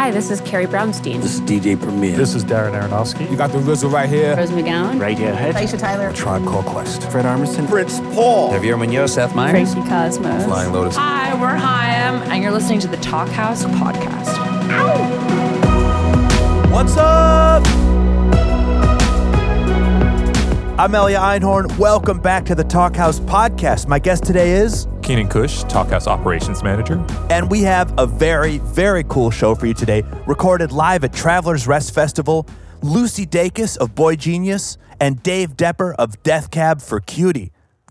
Hi, this is Carrie Brownstein. This is DJ Premier. This is Darren Aronofsky. You got the RZA right here. Rose McGowan. Right Radiohead. Aisha Tyler. Tribe Called Quest. Fred Armisen. Prince Paul. Javier Munoz. Seth Meyers. Tracy Cosmos. Flying Lotus. Hi, we're Haim, and you're listening to the Talkhouse podcast. What's up? I'm Elia Einhorn. Welcome back to the Talkhouse podcast. My guest today is Keenan Kush, Talkhouse Operations Manager. And we have a very, very cool show for you today, recorded live at Travelers Rest Festival. Lucy Dacus of boygenius and Dave Depper of Death Cab for Cutie.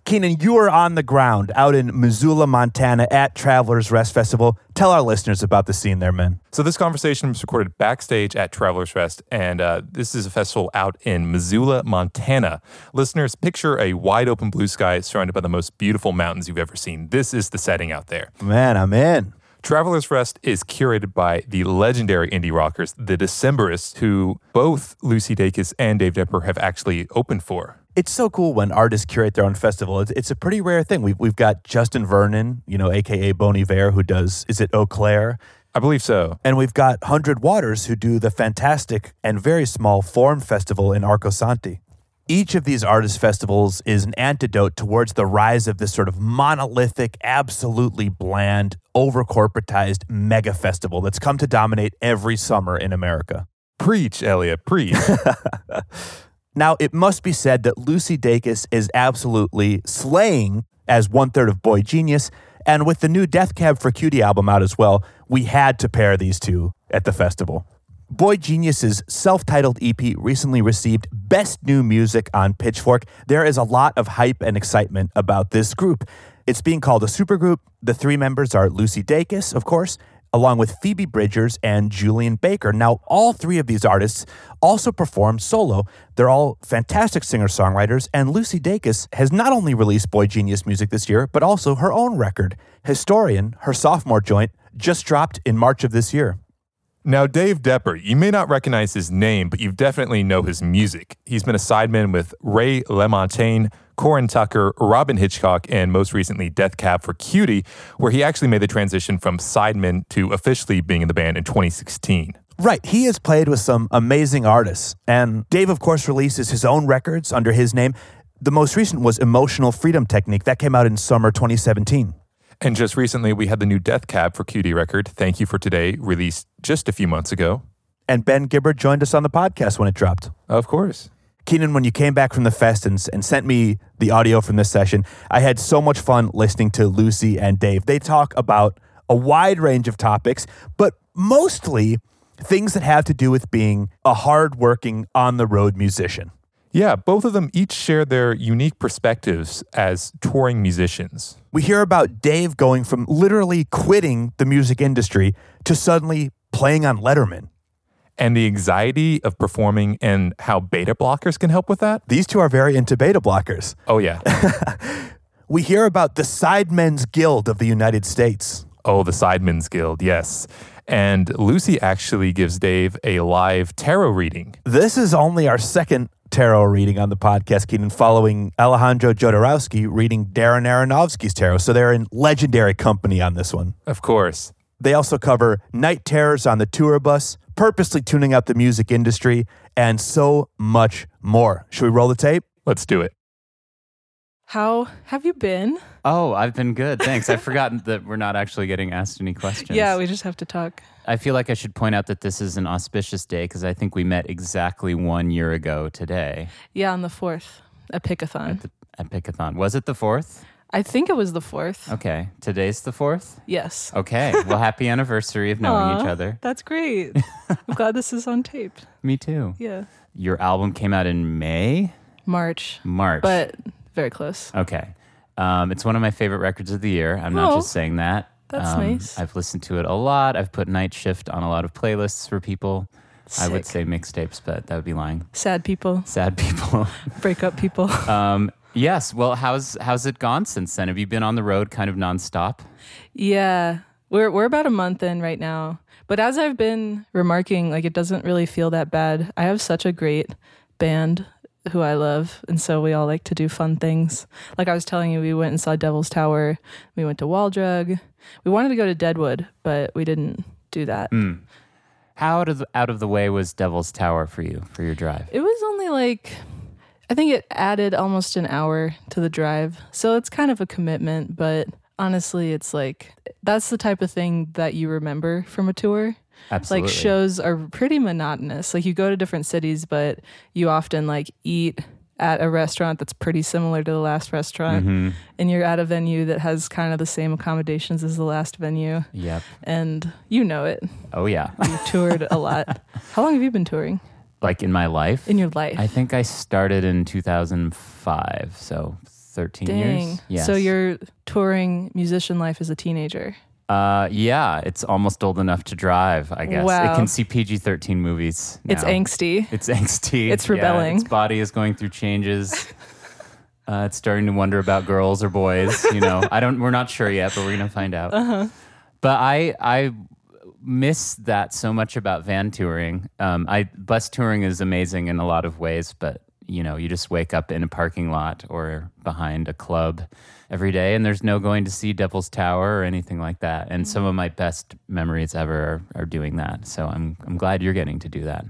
Keenan, you are on the ground out in Missoula, Montana at Travelers Rest Festival. Tell our listeners about the scene there, man. So this conversation was recorded backstage at Travelers Rest, and uh, this is a festival out in Missoula, Montana. Listeners, picture a wide open blue sky surrounded by the most beautiful mountains you've ever seen. This is the setting out there. Man, I'm in. Travelers Rest is curated by the legendary indie rockers, the Decemberists, who both Lucy Dacus and Dave Depper have actually opened for. It's so cool when artists curate their own festival. It's, it's a pretty rare thing. We've, we've got Justin Vernon, you know, AKA Bon Iver, who does, is it Eau Claire? I believe so. And we've got Hundred Waters, who do the fantastic and very small Form Festival in Arcosanti. Each of these artist festivals is an antidote towards the rise of this sort of monolithic, absolutely bland, over corporatized mega festival that's come to dominate every summer in America. Preach, Elliot, preach. Now, it must be said that Lucy Dacus is absolutely slaying as one third of boygenius. And with the new Death Cab for Cutie album out as well, we had to pair these two at the festival. boygenius's self titled EP recently received Best New Music on Pitchfork. There is a lot of hype and excitement about this group. It's being called a supergroup. The three members are Lucy Dacus, of course, along with Phoebe Bridgers and Julien Baker. Now, all three of these artists also perform solo. They're all fantastic singer songwriters, and Lucy Dacus has not only released boygenius music this year, but also her own record. Historian, her sophomore joint, just dropped in March of this year. Now, Dave Depper, you may not recognize his name, but you definitely know his music. He's been a sideman with Ray LaMontagne, Corin Tucker, Robyn Hitchcock, and most recently Death Cab for Cutie, where he actually made the transition from sideman to officially being in the band in 2016. Right. He has played with some amazing artists. And Dave, of course, releases his own records under his name. The most recent was Emotional Freedom Technique. That came out in summer 2017. And just recently, we had the new Death Cab for Cutie record, Thank You for Today, released just a few months ago. And Ben Gibbard joined us on the podcast when it dropped. Of course. Keenan, when you came back from the fest and, and sent me the audio from this session, I had so much fun listening to Lucy and Dave. They talk about a wide range of topics, but mostly things that have to do with being a hardworking, on the road musician. Yeah, both of them each share their unique perspectives as touring musicians. We hear about Dave going from literally quitting the music industry to suddenly playing on Letterman. And the anxiety of performing and how beta blockers can help with that. These two are very into beta blockers. Oh, yeah. we hear about the Sidemen's Guild of the United States. Oh, the Sidemen's Guild, yes. And Lucy actually gives Dave a live tarot reading. This is only our second tarot reading on the podcast, Keenan, following Alejandro Jodorowsky reading Darren Aronofsky's tarot. So they're in legendary company on this one. Of course. They also cover night terrors on the tour bus, purposely tuning out the music industry, and so much more. Should we roll the tape? Let's do it. How have you been? Oh, I've been good. Thanks. I've forgotten that we're not actually getting asked any questions. Yeah, we just have to talk. I feel like I should point out that this is an auspicious day because I think we met exactly one year ago today. Yeah, on the 4th at Pickathon. At, the, at Pickathon. Was it the 4th? I think it was the 4th. Okay. Today's the 4th? Yes. Okay. Well, happy anniversary of knowing Aww, each other. That's great. I'm glad this is on tape. Me too. Yeah. Your album came out in May? March. March. But very close. Okay. Um, it's one of my favorite records of the year. I'm oh, not just saying that. That's um, nice. I've listened to it a lot. I've put Night Shift on a lot of playlists for people. I would say mixtapes, but that would be lying. Sad people. Sad people. Breakup people. um, yes. Well, how's how's it gone since then? Have you been on the road kind of nonstop? Yeah. We're we're about a month in right now. But as I've been remarking, like it doesn't really feel that bad. I have such a great band who I love. And so we all like to do fun things. Like I was telling you, we went and saw Devil's Tower. We went to Wall Drug. We wanted to go to Deadwood, but we didn't do that. Mm. How out of the, out of the way was Devil's Tower for you for your drive? It was only like, I think it added almost an hour to the drive. So it's kind of a commitment, but honestly, it's like, that's the type of thing that you remember from a tour. Absolutely. Like shows are pretty monotonous. Like you go to different cities, but you often like eat at a restaurant that's pretty similar to the last restaurant Mm-hmm. and you're at a venue that has kind of the same accommodations as the last venue Yep. and you know it. Oh yeah. You've toured a lot. How long have you been touring like in my life. in your life? I think I started in 2005, so 13 Dang. years. Yes. So your touring musician life as a teenager. Uh, yeah, it's almost old enough to drive. I guess it can see PG-13 movies. It's angsty. It's angsty. It's Yeah, rebelling. its body is going through changes. uh, it's starting to wonder about girls or boys. You know, I don't. We're not sure yet, but we're gonna find out. Uh-huh. But I I miss that so much about van touring. Um, I bus touring is amazing in a lot of ways, but you know, you just wake up in a parking lot or behind a club every day, and there's no going to see Devil's Tower or anything like that. And some of my best memories ever are, are doing that. So I'm I'm glad you're getting to do that.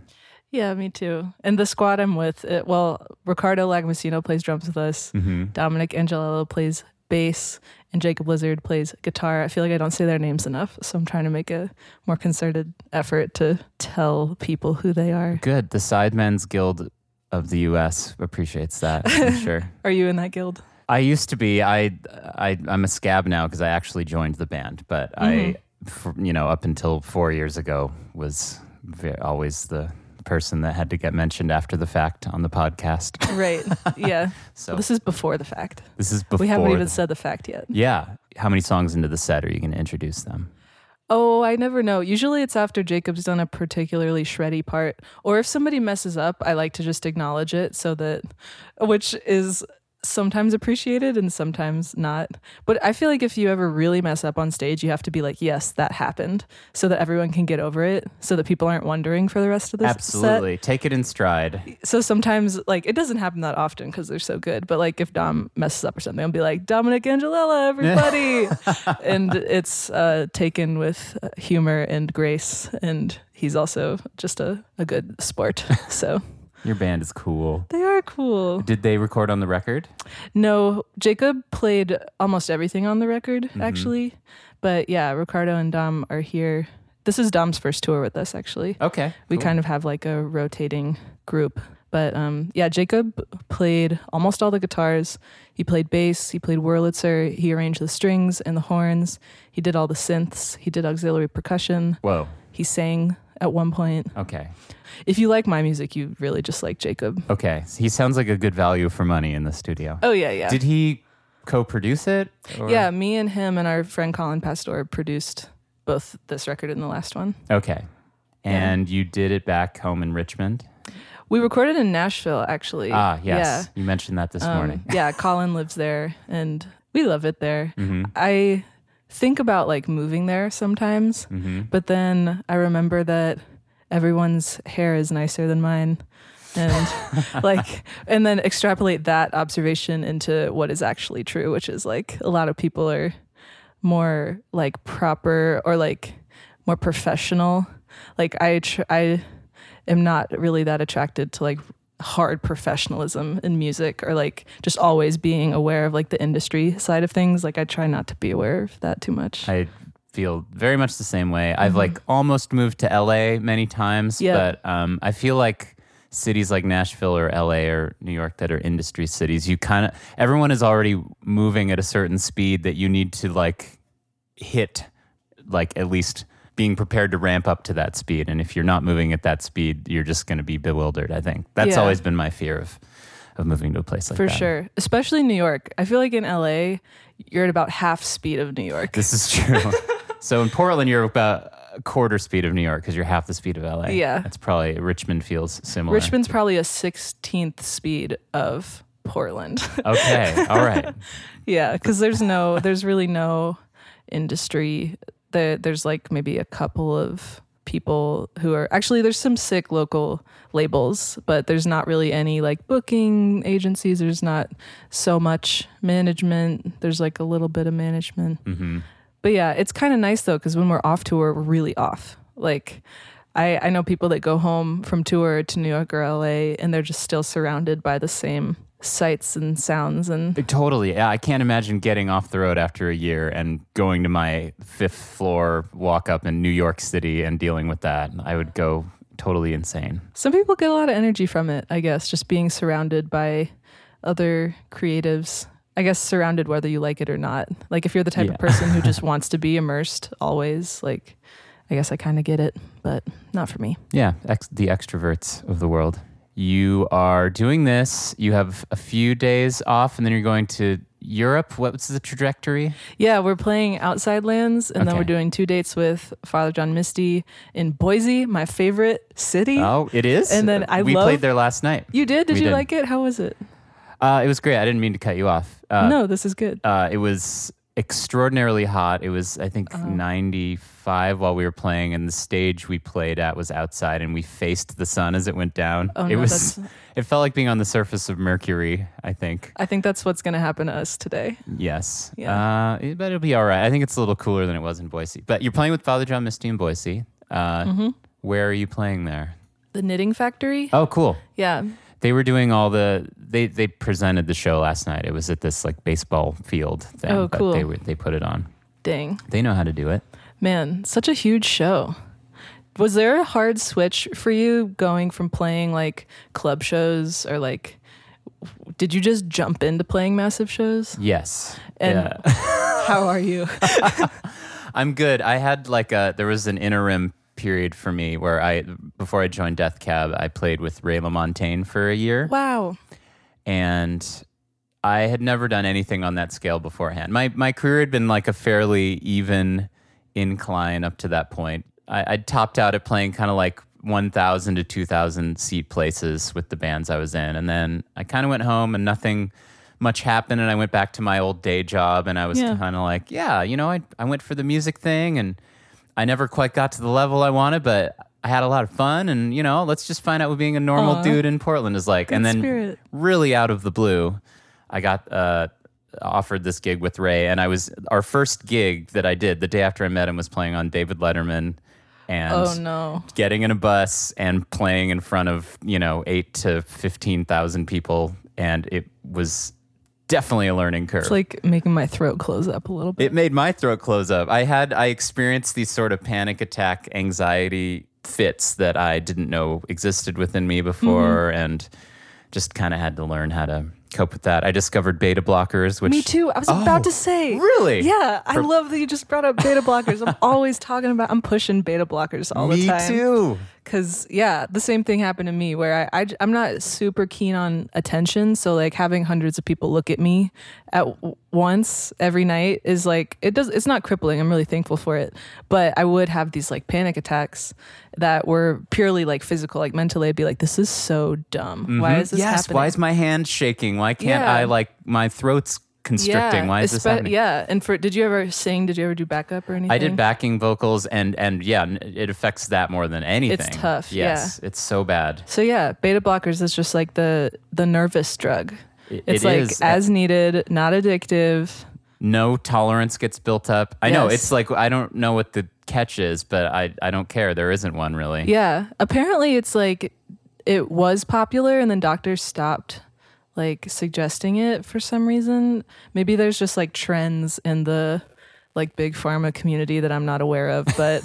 Yeah, me too. And the squad I'm with, it, well, Ricardo Lagomasino plays drums with us. Mm-hmm. Dominic Angelella plays bass, and Jacob Blizard plays guitar. I feel like I don't say their names enough, so I'm trying to make a more concerted effort to tell people who they are. Good. The Sidemen's Guild of the U.S. appreciates that. I'm sure. Are you in that guild? I used to be. I, I I'm a scab now because I actually joined the band, but I, mm-hmm. for, you know, up until four years ago, was ve always the person that had to get mentioned after the fact on the podcast. Right. Yeah. So this is before the fact. this is before. we haven't even the- said the fact yet. Yeah. How many songs into the set are you going to introduce them? Oh, I never know. Usually it's after Jacob's done a particularly shreddy part. Or if somebody messes up, I like to just acknowledge it so that, which is sometimes appreciated and sometimes not. But I feel like if you ever really mess up on stage, you have to be like, yes, that happened so that everyone can get over it so that people aren't wondering for the rest of the Absolutely. Take it in stride. So sometimes, like, it doesn't happen that often because they're so good. But like, if Dom messes up or something, I'll be like, Dominic Angelella, everybody. and it's uh, taken with uh, humor and grace. And he's also just a, a good sport. So Your band is cool. they are cool. Did they record on the record? No, Jacob played almost everything on the record, Mm-hmm. actually. But yeah, Ricardo and Dom are here. This is Dom's first tour with us, actually. Okay. We cool. kind of have like a rotating group. But um, yeah, Jacob played almost all the guitars. He played bass, he played Wurlitzer, he arranged the strings and the horns, he did all the synths, he did auxiliary percussion, Whoa. he sang at one point. Okay. If you like my music, you really just like Jacob. Okay. He sounds like a good value for money in the studio. Oh, yeah, yeah. Did he co-produce it? or- yeah, me and him and our friend Collin Pastore produced both this record and the last one. Okay. And you did it back home in Richmond? We recorded in Nashville, actually. Ah, yes. You mentioned that this Um, morning. yeah, Colin lives there and we love it there. Mm-hmm. I think about like moving there sometimes, Mm-hmm. but then I remember that everyone's hair is nicer than mine. And like, and then extrapolate that observation into what is actually true, which is like a lot of people are more like proper or like more professional. Like I, tr- I am not really that attracted to like hard professionalism in music or like just always being aware of like the industry side of things. Like I try not to be aware of that too much. I feel very much the same way. I've like almost moved to LA many times, Mm-hmm. Yeah. but um, I feel like cities like Nashville or LA or New York that are industry cities, you kind of everyone is already moving at a certain speed that you need to like hit like at least being prepared to ramp up to that speed and if you're not moving at that speed you're just going to be bewildered i think that's Yeah. always been my fear of of moving to a place like For that For sure. Especially New York. I feel like in LA, you're at about half speed of New York. This is true. so in Portland, you're about a quarter speed of New York because you're half the speed of LA. Yeah. That's probably Richmond feels similar. Richmond's probably a 16th speed of Portland. Okay. All right. yeah, because there's no, there's really no industry. There, there's like maybe a couple of people who are actually there's some sick local labels, but there's not really any like booking agencies. There's not so much management. There's like a little bit of management. hmm But yeah, it's kind of nice though because when we're off tour, we're really off. Like, I, I know people that go home from tour to New York or LA and they're just still surrounded by the same sights and sounds and uh, Totally. Yeah, I can't imagine getting off the road after a year and going to my fifth floor walk up in New York City and dealing with that. I would go totally insane. some people get a lot of energy from it, I guess, just being surrounded by other creatives. I guess surrounded whether you like it or not. Like if you're the type Yeah. of person who just wants to be immersed always, like I guess I kind of get it, but not for me. Yeah, ex- the extroverts of the world. You are doing this. You have a few days off, and then you're going to Europe. What's the trajectory? Yeah, we're playing Outside Lands, and then we're doing two dates with Father John Misty in Boise, my favorite city. Oh, it is. And then I we love- played there last night. You did? Did We you did. like it? How was it? Uh, it was great. I didn't mean to cut you off. Uh, no, this is good. uh, it was extraordinarily hot. It was, I think, Uh-huh. 95 while we were playing, and the stage we played at was outside, and we faced the sun as it went down. Oh, it no, was. that's- It felt like being on the surface of Mercury. I think. I think that's what's going to happen to us today. Yes. Yeah. Uh, it- but it'll be all right. I think it's a little cooler than it was in Boise. But you're playing with Father John Misty in Boise. Uh, Mm-hmm. Where are you playing there? The Knitting Factory? Oh, cool. Yeah. They were doing all the they they presented the show last night. It was at this like baseball field thing. Oh, but cool. They were, they put it on. Dang. They know how to do it. Man, such a huge show. Was there a hard switch for you going from playing like club shows or like did you just jump into playing massive shows? Yes. And- yeah. How are you? I'm good. I had like a there was an interim period for me where I before I joined Death Cab, I played with Ray LaMontagne for a year. wow. and I had never done anything on that scale beforehand. My my career had been like a fairly even incline up to that point. I, I'd topped out at playing kind of like 1,000 to 2,000 seat places with the bands I was in, and then I kind of went home and nothing much happened, and I went back to my old day job, and I was Yeah. kind of like, yeah, you know, I I went for the music thing, and I never quite got to the level I wanted, but. I had a lot of fun, and you know, let's just find out what being a normal Aw. dude in Portland is like. and then spirit. really out of the blue, I got uh, offered this gig with Ray, and I was our first gig that I did the day after I met him was playing on David Letterman, and Oh no. getting in a bus and playing in front of you know eight to fifteen thousand people, and it was definitely a learning curve. It's like making my throat close up a little bit. It made my throat close up. I had I experienced these sort of panic attack anxiety fits that I didn't know existed within me before Mm-hmm. and just kind of had to learn how to cope with that. I discovered beta blockers which Me too. I was about to say. really? Yeah, I love that you just brought up beta blockers. I'm always talking about. I'm pushing beta blockers all the time. Me too. Cause yeah, the same thing happened to me where I, I am not super keen on attention. So like having hundreds of people look at me at w- once every night is like it does. It's not crippling. I'm really thankful for it. But I would have these like panic attacks that were purely like physical. Like mentally, I'd be like, "This is so dumb. Why mm-hmm. is this yes, happening?" why is my hand shaking? Why can't Yeah. I like my throat's constricting? why is this espe- happening? Yeah, and for did you ever sing? Did you ever do backup or anything? I did backing vocals and and yeah, it affects that more than anything. It's tough, Yes, it's so bad. So yeah, beta blockers is just like the the nervous drug. It- It's it like is. as needed, not addictive. no tolerance gets built up. I know it's like I don't know what the catch is, but I I don't care. There isn't one really. Yeah. Apparently it's like it was popular and then doctors stopped like suggesting it for some reason. Maybe there's just like trends in the like big pharma community that I'm not aware of, but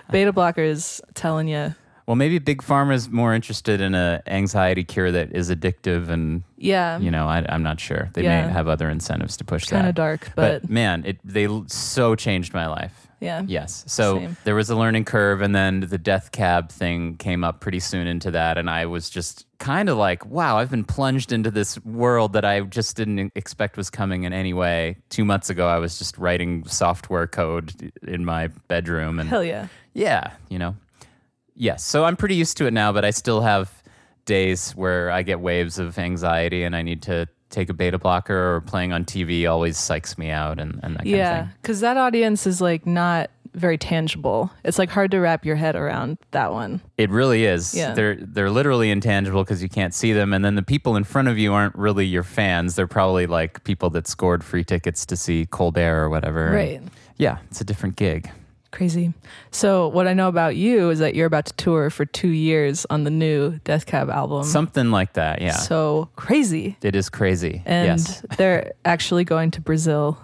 beta blockers telling you Well, maybe big pharma's more interested in a anxiety cure that is addictive, and yeah, you know I, I'm not sure. They Yeah. may have other incentives to push kind that. of dark, but, but, man, it they so changed my life. Yeah. Yes. So Same. there was a learning curve, and then the death cab thing came up pretty soon into that. And I was just kind of like, wow, I've been plunged into this world that I just didn't expect was coming in any way. Two months ago, I was just writing software code in my bedroom. And Hell yeah. yeah, you know, yes. So I'm pretty used to it now, but I still have days where I get waves of anxiety and I need to take a beta blocker or playing on TV always psychs me out and, and that kind of Yeah, thing. because that audience is like not very tangible. It's like hard to wrap your head around that one. It really is. Yeah. They're they're literally intangible because you can't see them, and then the people in front of you aren't really your fans. They're probably like people that scored free tickets to see Colbert or whatever. Right. Yeah, it's a different gig. Crazy. So, what I know about you is that you're about to tour for two years on the new Death Cab album. Something like that. Yeah. So crazy. it is crazy. And yes. they're actually going to Brazil,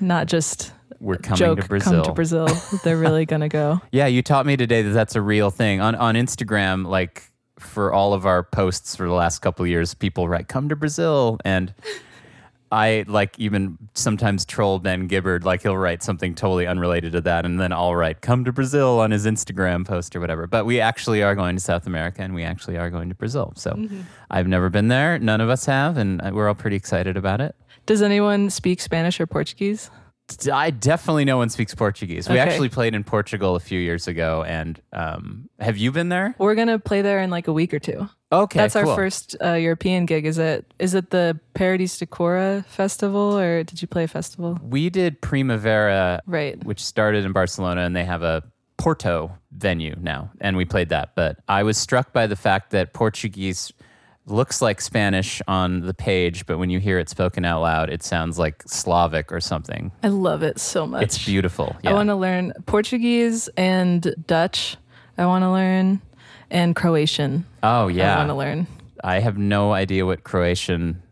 not just We're coming joke to Brazil. come to Brazil. They're really going to go. Yeah, you taught me today that that's a real thing on on Instagram. Like for all of our posts for the last couple of years, people write "Come to Brazil," and I like even sometimes troll Ben Gibbard. Like he'll write something totally unrelated to that, and then I'll write "Come to Brazil" on his Instagram post or whatever. But we actually are going to South America, and we actually are going to Brazil. So Mm-hmm. I've never been there. None of us have, and we're all pretty excited about it. Does anyone speak Spanish or Portuguese? I definitely no one speaks Portuguese. We Okay. actually played in Portugal a few years ago, and um, have you been there? We're going to play there in like a week or two. Okay, That's cool. our first uh, European gig. Is it is it the Paredes de Coura festival or did you play a festival? We did Primavera, Right. which started in Barcelona, and they have a Porto venue now, and we played that. But I was struck by the fact that Portuguese looks like Spanish on the page, but when you hear it spoken out loud, it sounds like Slavic or something. I love it so much. It's beautiful. I want to learn Portuguese and Dutch. I want to learn and Croatian. oh yeah, I want to learn. I have no idea what Croatian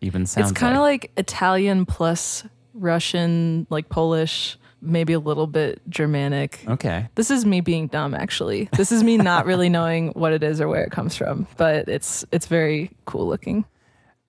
even sounds It's kind of like. like Italian plus Russian, like Polish, maybe a little bit Germanic. okay. This is me being dumb actually. This is me not really knowing what it is or where it comes from, but it's it's very cool looking.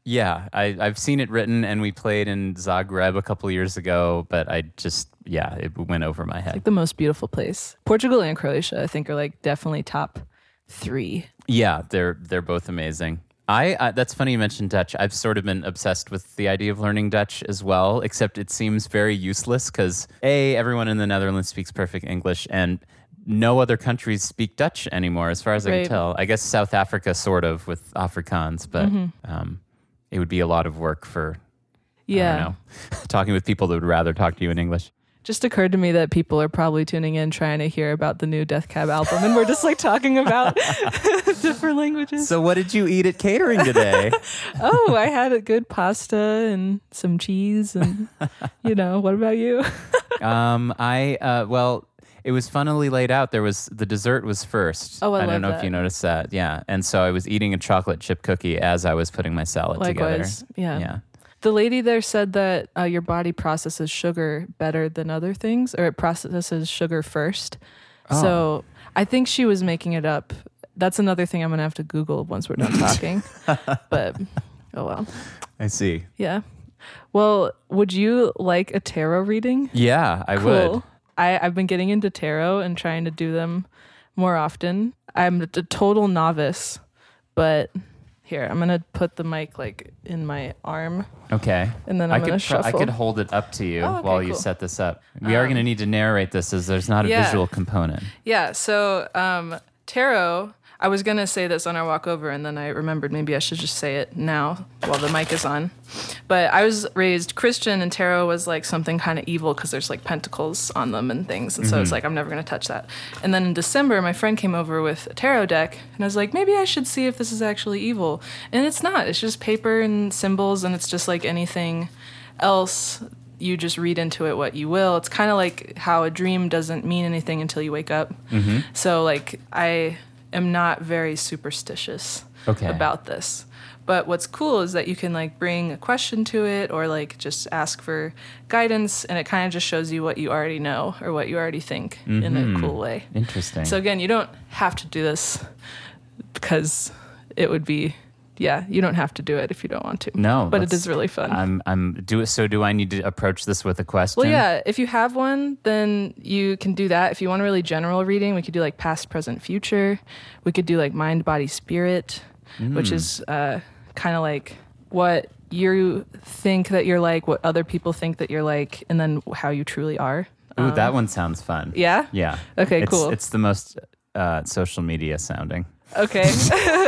Yeah, I, I've seen it written, and we played in Zagreb a couple years ago, but I just, yeah, it went over my head. Like the most beautiful place. Portugal and Croatia I think are like definitely top 3. Yeah, they're they're both amazing. I uh, that's funny you mentioned Dutch. I've sort of been obsessed with the idea of learning Dutch as well, except it seems very useless because a everyone in the Netherlands speaks perfect English and no other countries speak Dutch anymore, as far as I can tell. I guess South Africa sort of with Afrikaans, but um, it would be a lot of work for Yeah. I don't know, talking with people that would rather talk to you in English. Just occurred to me that people are probably tuning in trying to hear about the new Death Cab album and we're just like talking about different languages. So, what did you eat at catering today? oh, I had a good pasta and some cheese and you know, what about you? um, I uh, well, it was funnily laid out. There was the dessert was first. Oh, I I don't know if you noticed that. Yeah, and so I was eating a chocolate chip cookie as I was putting my salad Likewise. together. Yeah. Yeah. The lady there said that uh, your body processes sugar better than other things, or it processes sugar first. Oh. So I think she was making it up. That's another thing I'm gonna have to Google once we're done talking. but oh well, I see. yeah. Well, would you like a tarot reading? Yeah, I Cool. would. I, I've been getting into tarot and trying to do them more often. I'm a total novice, but here I'm gonna put the mic like in my arm, Okay. and then I I'm could gonna pro- I shuffle. could hold it up to you Oh, okay, while you cool. set this up. We are going to need to narrate this as there's not a yeah. visual component. Yeah. So um, tarot. I was gonna say this on our walk over, and then I remembered maybe I should just say it now while the mic is on. But I was raised Christian, and tarot was like something kind of evil because there's like pentacles on them and things, and so it's mm-hmm. like I'm never gonna touch that. And then in December, my friend came over with a tarot deck, and I was like, maybe I should see if this is actually evil. And it's not. It's just paper and symbols, and it's just like anything else you just read into it what you will. It's kind of like how a dream doesn't mean anything until you wake up. Mm-hmm. So like I am not very superstitious Okay. about this. But what's cool is that you can like bring a question to it or like just ask for guidance and it kind of just shows you what you already know or what you already think in a mm-hmm. cool way. Interesting. So again, you don't have to do this because it would be yeah, you don't have to do it if you don't want to. no, But it is really fun. I'm I'm do it. so do I need to approach this with a question? Well, yeah, if you have one, then you can do that. If you want a really general reading, we could do like past, present, future. We could do like mind, body, spirit, which is uh, kind of like what you think that you're like, what other people think that you're like, and then how you truly are. Ooh, that one sounds fun. Yeah? Yeah. Okay, It's- cool. It's the most uh, social media sounding. Okay.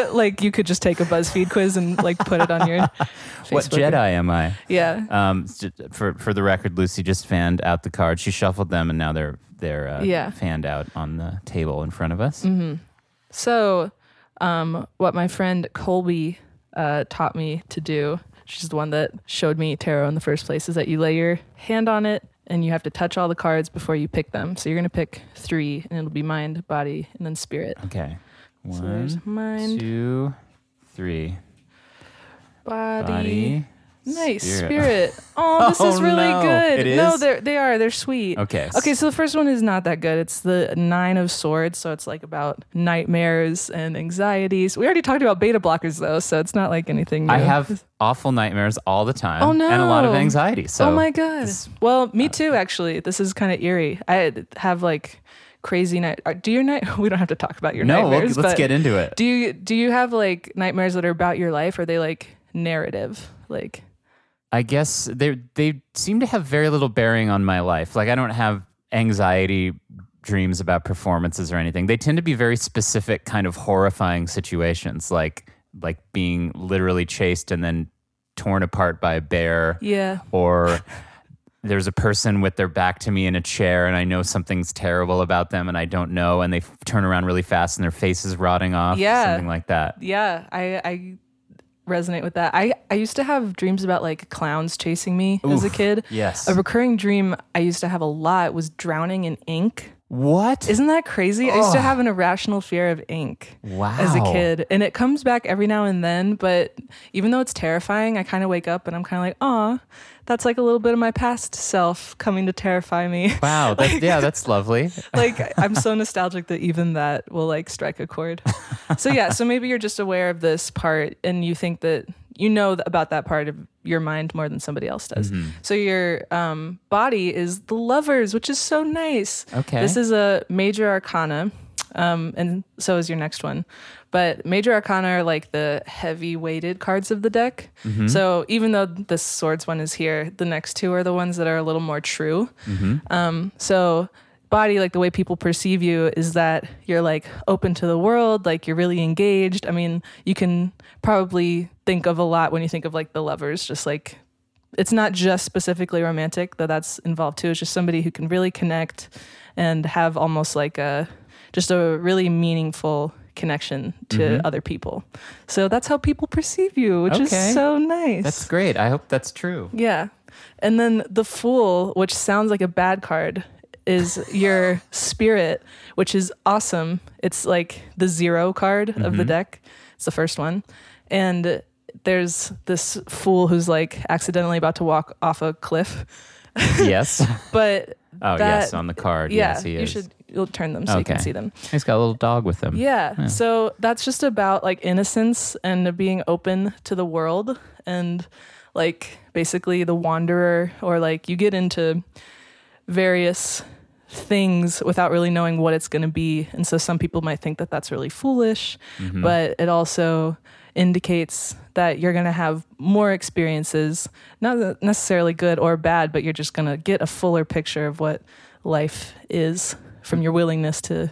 like you could just take a BuzzFeed quiz and like put it on your Facebook. What Jedi am I? Yeah. Um, for for the record, Lucy just fanned out the cards. She shuffled them, and now they're they're uh, Yeah. Mm-hmm. fanned out on the table in front of us. So, um, what my friend Colby uh, taught me to do, she's the one that showed me tarot in the first place, is that you lay your hand on it and you have to touch all the cards before you pick them. So you're gonna pick three, and it'll be mind, body, and then spirit. Okay. So there's mind, two, three. body. Body. Nice spirit. spirit. Oh, this is Oh, really no. good. It No, they're they are. They're sweet. Okay. Okay, so the first one is not that good. It's the Nine of Swords, so it's like about nightmares and anxieties. We already talked about beta blockers though, so it's not like anything. New. I have awful nightmares all the time. Oh, no, And a lot of anxiety. So oh my god. this- well, me uh, too. Actually, this is kind of eerie. I have like crazy night. uh, Do your night? We don't have to talk about your nightmares. no, let's get into it. Do you do you have like nightmares that are about your life? Or are they like narrative? Like I guess they they seem to have very little bearing on my life. Like I don't have anxiety dreams about performances or anything. They tend to be very specific kind of horrifying situations like like being literally chased and then torn apart by a bear yeah. or there's a person with their back to me in a chair and I know something's terrible about them and I don't know and they f- turn around really fast and their face is rotting off Yeah. something like that. Yeah, I I resonate with that. I I used to have dreams about like clowns chasing me as a kid. yes. A recurring dream I used to have a lot was drowning in ink. What? Isn't that crazy? I used to have an irrational fear of ink wow. as a kid, and it comes back every now and then. But even though it's terrifying, I kind of wake up and I'm kind of like, "Aw, that's like a little bit of my past self coming to terrify me." Wow, that, yeah, that's lovely. like I'm so nostalgic that even that will like strike a chord. so yeah, so maybe you're just aware of this part and you think that you know about that part of your mind more than somebody else does. Mm-hmm. So your um, body is the lovers, which is so nice. Okay. This is a major arcana. Um, and so is your next one. But major arcana are like the heavy weighted cards of the deck. Mm-hmm. So even though the swords one is here, the next two are the ones that are a little more true. Um, so body, like the way people perceive you is that you're like open to the world, like you're really engaged. I mean, you can probably think of a lot when you think of like the lovers, just like it's not just specifically romantic, though that's involved too. It's just somebody who can really connect and have almost like a just a really meaningful connection to mm-hmm. other people. So that's how people perceive you, which Okay. is so nice. That's great. I hope that's true. Yeah. And then the Fool, which sounds like a bad card, is your spirit, which is awesome. It's like the zero card of the mm-hmm. deck. It's the first one. And there's this fool who's like accidentally about to walk off a cliff. yes. But Oh, that- yes, on the card. yeah, yes, he you is. should you'll turn them so you can see them. He's got a little dog with him. Yeah. So that's just about like innocence and being open to the world and like basically the wanderer or like you get into various things without really knowing what it's going to be. And so some people might think that that's really foolish, mm-hmm. but it also indicates that you're going to have more experiences, not necessarily good or bad, but you're just going to get a fuller picture of what life is from your willingness to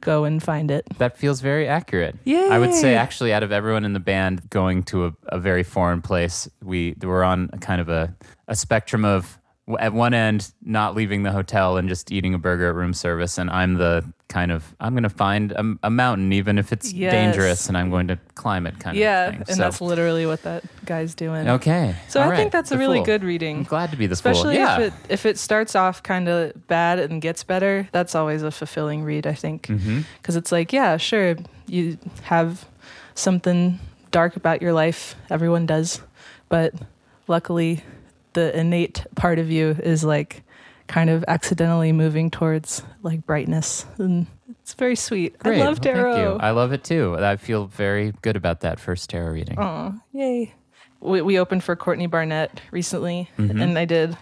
go and find it. That feels very accurate. Yeah. I would say, actually, out of everyone in the band going to a, a very foreign place, we we're on a kind of a, a spectrum of at one end not leaving the hotel and just eating a burger at room service, and I'm the kind of I'm going to find a, a mountain even if it's Yes. dangerous, and I'm going to climb it kind Yeah, of thing. and So- that's literally what that guy's doing. okay. So All I right. think that's a really Fool. good I'm reading. glad to be the fool. Especially Yeah. if it if it starts off kind of bad and gets better, that's always a fulfilling read, I think. Mm-hmm. Because it's like, yeah, sure, you have something dark about your life. Everyone does, but luckily, the innate part of you is like kind of accidentally moving towards like brightness, and it's very sweet. Great. I love tarot. Thank you. I love it too. I feel very good about that first tarot reading. Oh, yay. We, we opened for Courtney Barnett recently, Mm-hmm. and I did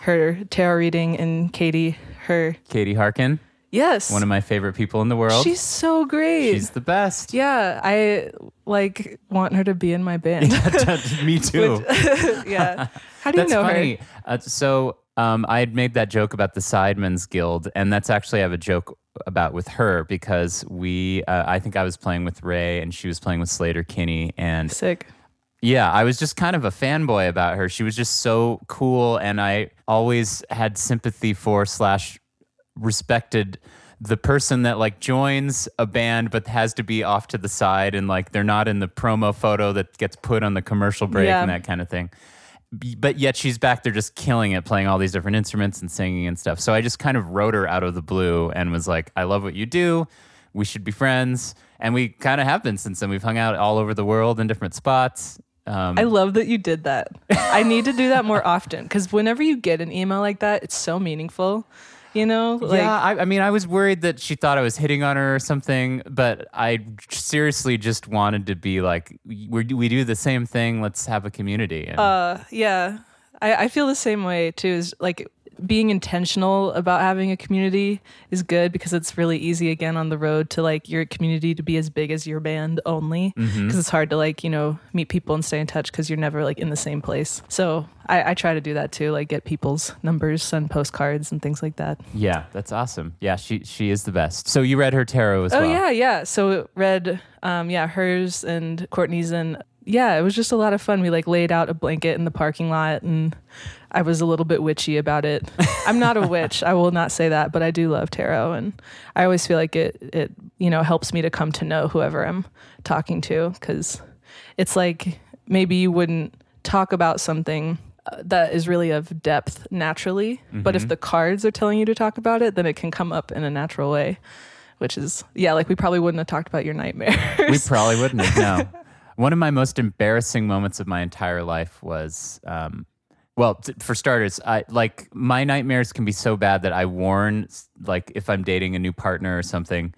her tarot reading, and Katie, her. Katie Harkin, Yes. one of my favorite people in the world. She's so great. She's the best. yeah, I like want her to be in my band. Me too. yeah. How do you know funny. her? Uh, so um, I had made that joke about the Sidemen's Guild, and that's actually I have a joke about with her because we. Uh, I think I was playing with Ray, and she was playing with Sleater-Kinney, and Sick. yeah, I was just kind of a fanboy about her. She was just so cool, and I always had sympathy for slash respected the person that like joins a band but has to be off to the side and like they're not in the promo photo that gets put on the commercial break Yeah. and that kind of thing. but yet she's back there just killing it, playing all these different instruments and singing and stuff. So I just kind of wrote her out of the blue and was like, I love what you do. We should be friends. And we kind of have been since then. We've hung out all over the world in different spots. Um, I love that you did that. I need to do that more often because whenever you get an email like that, it's so meaningful. You know, like yeah, I, I mean, I was worried that she thought I was hitting on her or something, but I seriously just wanted to be like, we we do the same thing. Let's have a community. And Uh, yeah, I, I feel the same way too. Is like being intentional about having a community is good because it's really easy again on the road to like your community to be as big as your band only because it's hard to like you know meet people and stay in touch because you're never like in the same place. So I, I try to do that too, like get people's numbers, send postcards and things like that. yeah, that's awesome. Yeah, she she is the best. So you read her tarot as Oh well. Oh yeah, yeah. So read, um, yeah, hers and Courtney's, and yeah, it was just a lot of fun. We like laid out a blanket in the parking lot, and I was a little bit witchy about it. I'm not a witch, I will not say that, but I do love tarot, and I always feel like it, it, you know, helps me to come to know whoever I'm talking to, because it's like maybe you wouldn't talk about something. uh, That is really of depth naturally, but if the cards are telling you to talk about it, then it can come up in a natural way which is yeah, like we probably wouldn't have talked about your nightmares. We probably wouldn't have. No. One of my most embarrassing moments of my entire life was, um, well, t- for starters, I like my nightmares can be so bad that I warn, like, if I'm dating a new partner or something,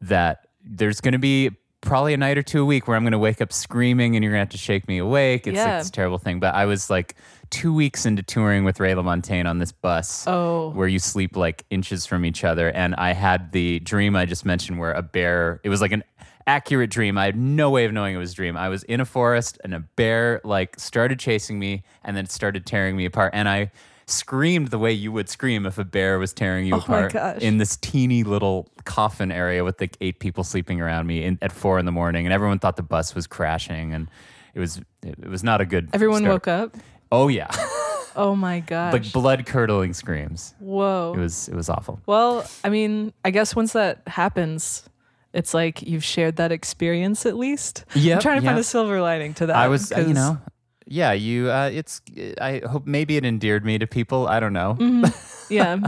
that there's going to be probably a night or two a week where I'm going to wake up screaming and you're going to have to shake me awake. It's Yeah. like this terrible thing. But I was like two weeks into touring with Ray LaMontagne on this bus oh, where you sleep like inches from each other. And I had the dream I just mentioned where a bear, it was like an accurate dream. I had no way of knowing it was a dream. I was in a forest and a bear like started chasing me and then started tearing me apart. And I screamed the way you would scream if a bear was tearing you Oh apart in this teeny little coffin area with like eight people sleeping around me in, at four in the morning. And everyone thought the bus was crashing and it was, it, was not a good everyone start. woke up. Oh yeah. Oh my god! like blood curdling screams. Whoa. It was, it was awful. well, I mean, I guess once that happens, it's like you've shared that experience at least. Yeah, I'm trying to find a silver lining to that. I was, you know, yeah, you. Uh, it's. I hope maybe it endeared me to people. I don't know. Mm-hmm. yeah.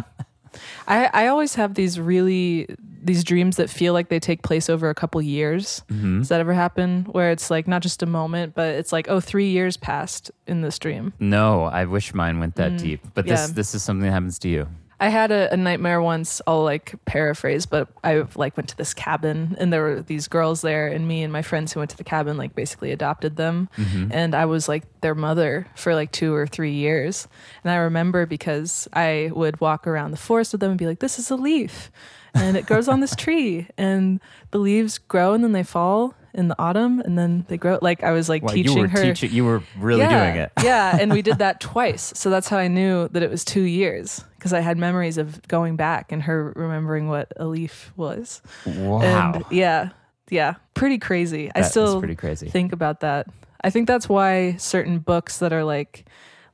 I I always have these really these dreams that feel like they take place over a couple years. Mm-hmm. Does that ever happen? Where it's like not just a moment, but it's like oh, three years passed in this dream. No, I wish mine went that deep. But this, Mm, yeah. this is something that happens to you. I had a, a nightmare once. I'll like paraphrase, but I like went to this cabin and there were these girls there, and me and my friends who went to the cabin like basically adopted them, mm-hmm. and I was like their mother for like two or three years. And I remember because I would walk around the forest with them and be like, "This is a leaf, and it grows on this tree, and the leaves grow and then they fall." In the autumn, and then they grow. Like I was like Well, teaching you were her. teaching. You were really yeah, doing it. yeah, and we did that twice. So that's how I knew that it was two years because I had memories of going back and her remembering what a leaf was. Wow. And yeah, yeah, pretty crazy. I still pretty crazy. think about that. I think that's why certain books that are like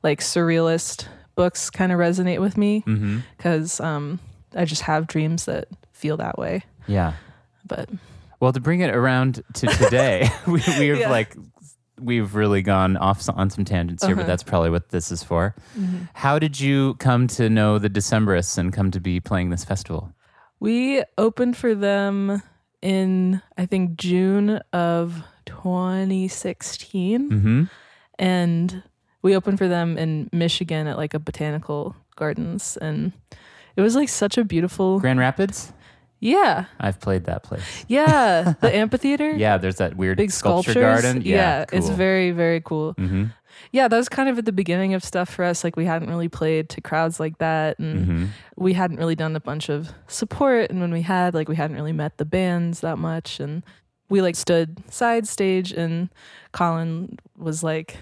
like surrealist books kind of resonate with me mm-hmm. because um, I just have dreams that feel that way. Yeah. But Well, to bring it around to today, we, we've Yeah. like we've really gone off on some tangents here, but Uh-huh. that's probably what this is for. How did you come to know the Decemberists and come to be playing this festival? We opened for them in I think June of 2016 Mm-hmm. and we opened for them in Michigan at like a botanical gardens and it was like such a beautiful Grand Rapids. Yeah. I've played that place. Yeah, the amphitheater. Yeah, there's that weird Big sculpture sculptures. garden. Yeah, it's cool. very very cool. Mm-hmm. Yeah, that was kind of at the beginning of stuff for us like we hadn't really played to crowds like that and Mm-hmm. we hadn't really done a bunch of support and when we had like we hadn't really met the bands that much and we like stood side stage and colin was like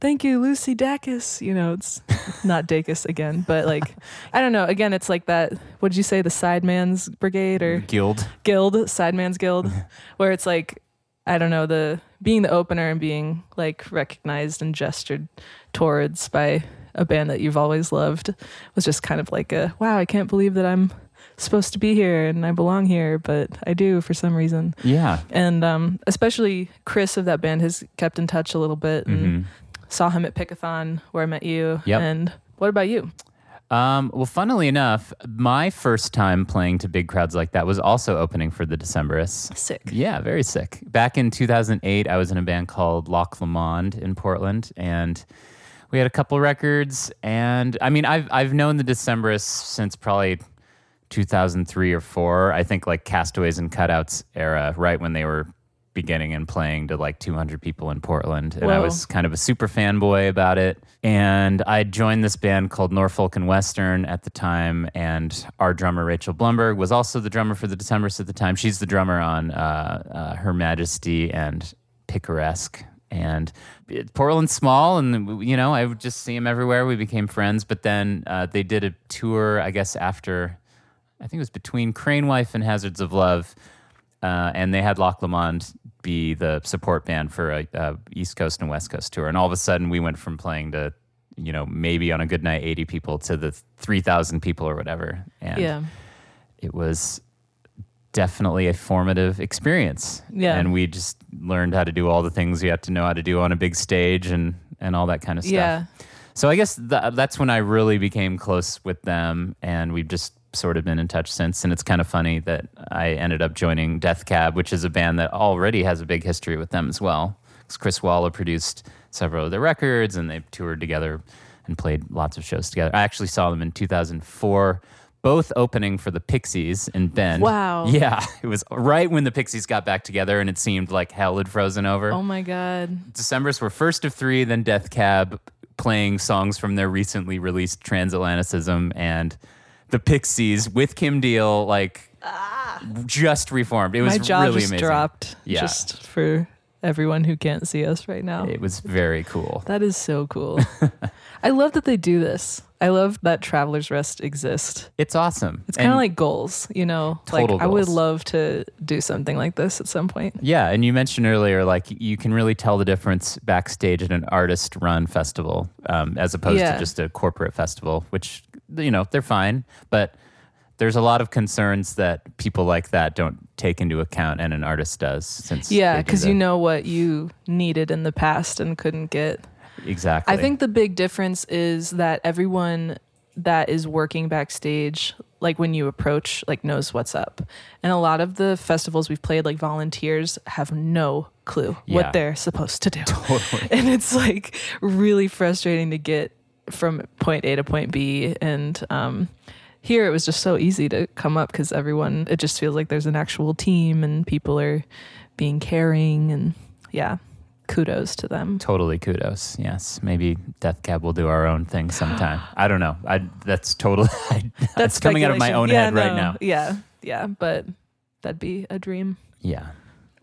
thank you lucy dacus you know it's not dacus again but like i don't know again it's like that what did you say the sideman's brigade or Guild. guild sideman's guild where it's like i don't know the being the opener and being like recognized and gestured towards by a band that you've always loved was just kind of like a wow i can't believe that i'm supposed to be here and i belong here but i do for some reason Yeah. and um, especially chris of that band has kept in touch a little bit and Mm-hmm. Saw him at Pickathon where I met you. Yep. And what about you? Um, well, funnily enough, my first time playing to big crowds like that was also opening for the Decemberists. Sick. Yeah, very sick. Back in 2008, I was in a band called Loch Lomond in Portland, and we had a couple records. And I mean, I've I've known the Decemberists since probably 2003 or four. I think like Castaways and Cutouts era, right when they were beginning and playing to like 200 people in Portland. And I was kind of a super fanboy about it. And I joined this band called Norfolk and Western at the time. And our drummer, Rachel Blumberg, was also the drummer for the Decemberists at the time. She's the drummer on uh, uh, Her Majesty and Picaresque. And Portland's small, and you know, I would just see them everywhere. We became friends. But then uh, they did a tour, I guess, after I think it was between Crane Wife and Hazards of Love, uh, and they had Loch Lomond be the support band for a, a East Coast and West Coast tour. And all of a sudden, we went from playing to, you know, maybe on a good night, 80 people to the 3,000 people or whatever. And Yeah. it was definitely a formative experience. Yeah. And we just learned how to do all the things you have to know how to do on a big stage and, and all that kind of stuff. Yeah. So I guess th- that's when I really became close with them, and we've just sort of been in touch since. And it's kind of funny that I ended up joining Death Cab, which is a band that already has a big history with them as well. Because Chris Walla produced several of their records, and they toured together and played lots of shows together. I actually saw them in 2004. Both opening for the Pixies in Bend. Wow. Yeah, it was right when the Pixies got back together, and it seemed like hell had frozen over. Oh my God. Decemberists were first of three, then Death Cab playing songs from their recently released Transatlanticism and the Pixies with Kim Deal, like just reformed. It was my jaw really just amazing. dropped. Yeah. Just for everyone who can't see us right now. It was very cool. That is so cool. I love that they do this. I love that Traveler's Rest exists. It's awesome. It's kind of like goals, you know? Total like I would love to do something like this at some point. Yeah, and you mentioned earlier, like you can really tell the difference backstage at an artist-run festival, um, as opposed Yeah. to just a corporate festival, which you know they're fine, but there's a lot of concerns that people like that don't take into account, and an artist does. Since Yeah, because you know what you needed in the past and couldn't get. exactly. I think the big difference is that everyone that is working backstage, like when you approach, like knows what's up. And a lot of the festivals we've played, like volunteers, have no clue Yeah. what they're supposed to do. and it's like really frustrating to get from point A to point B. And um, here it was just so easy to come up because everyone, it just feels like there's an actual team and people are being caring. And yeah, kudos to them. Totally kudos. Yes, maybe Death Cab will do our own thing sometime. I don't know. I that's totally. that's coming out of my own Yeah, head right now. Yeah, yeah, but that'd be a dream. Yeah.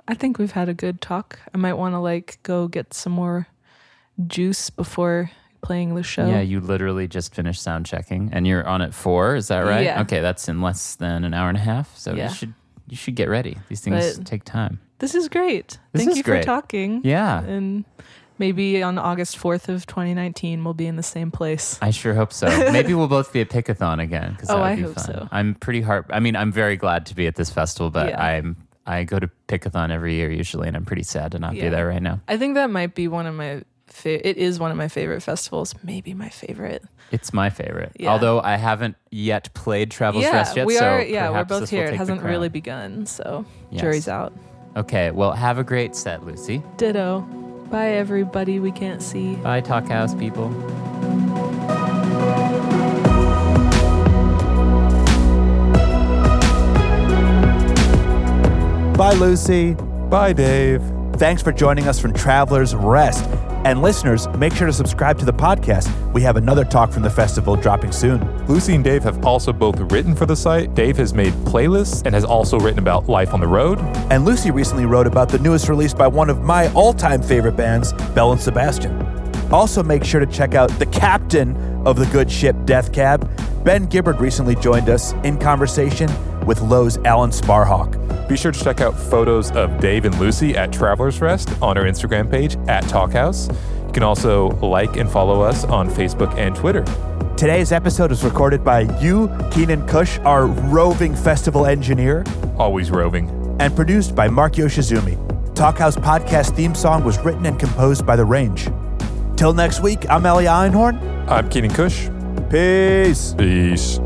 I think we've had a good talk. I might want to like go get some more juice before playing the show. Yeah, you literally just finished sound checking, and you're on at four. Is that right? Yeah. Okay, that's in less than an hour and a half. So Yeah. you should you should get ready. These things But- take time. this is great. This Thank is you great. for talking. Yeah, And maybe on August 4th of 2019 we'll be in the same place. I sure hope so. Maybe we'll both be at Pickathon again because Oh, that would I be hope fun. so. I'm pretty hard. I mean, I'm very glad to be at this festival, but Yeah. I'm I go to Pickathon every year usually, and I'm pretty sad to not Yeah. be there right now. I think that might be one of my fa- it is one of my favorite festivals, maybe my favorite. It's my favorite. Yeah. Although I haven't yet played Travel's yeah, Rest yet. we so yeah, we're both here. It hasn't really begun, so Yes. jury's out. Okay, well, have a great set, Lucy. Ditto. Bye everybody we can't see. Bye, Talkhouse people. Bye, Lucy. Bye, Dave. Thanks for joining us from Traveler's Rest. And listeners, make sure to subscribe to the podcast. We have another talk from the festival dropping soon. Lucy and Dave have also both written for the site. Dave has made playlists and has also written about life on the road. And Lucy recently wrote about the newest release by one of my all time favorite bands, Belle and Sebastian. Also, make sure to check out the captain of the good ship Death Cab. Ben Gibbard recently joined us in conversation with Low's Alan Sparhawk. Be sure to check out photos of Dave and Lucy at Traveler's Rest on our Instagram page at Talkhouse. You can also like and follow us on Facebook and Twitter. Today's episode is recorded by you, Keenan Kush, our roving festival engineer, Always roving. and produced by Mark Yoshizumi. Talkhouse podcast theme song was written and composed by The Range. Till next week, I'm Elia Einhorn. I'm Keenan Kush. Peace. Peace.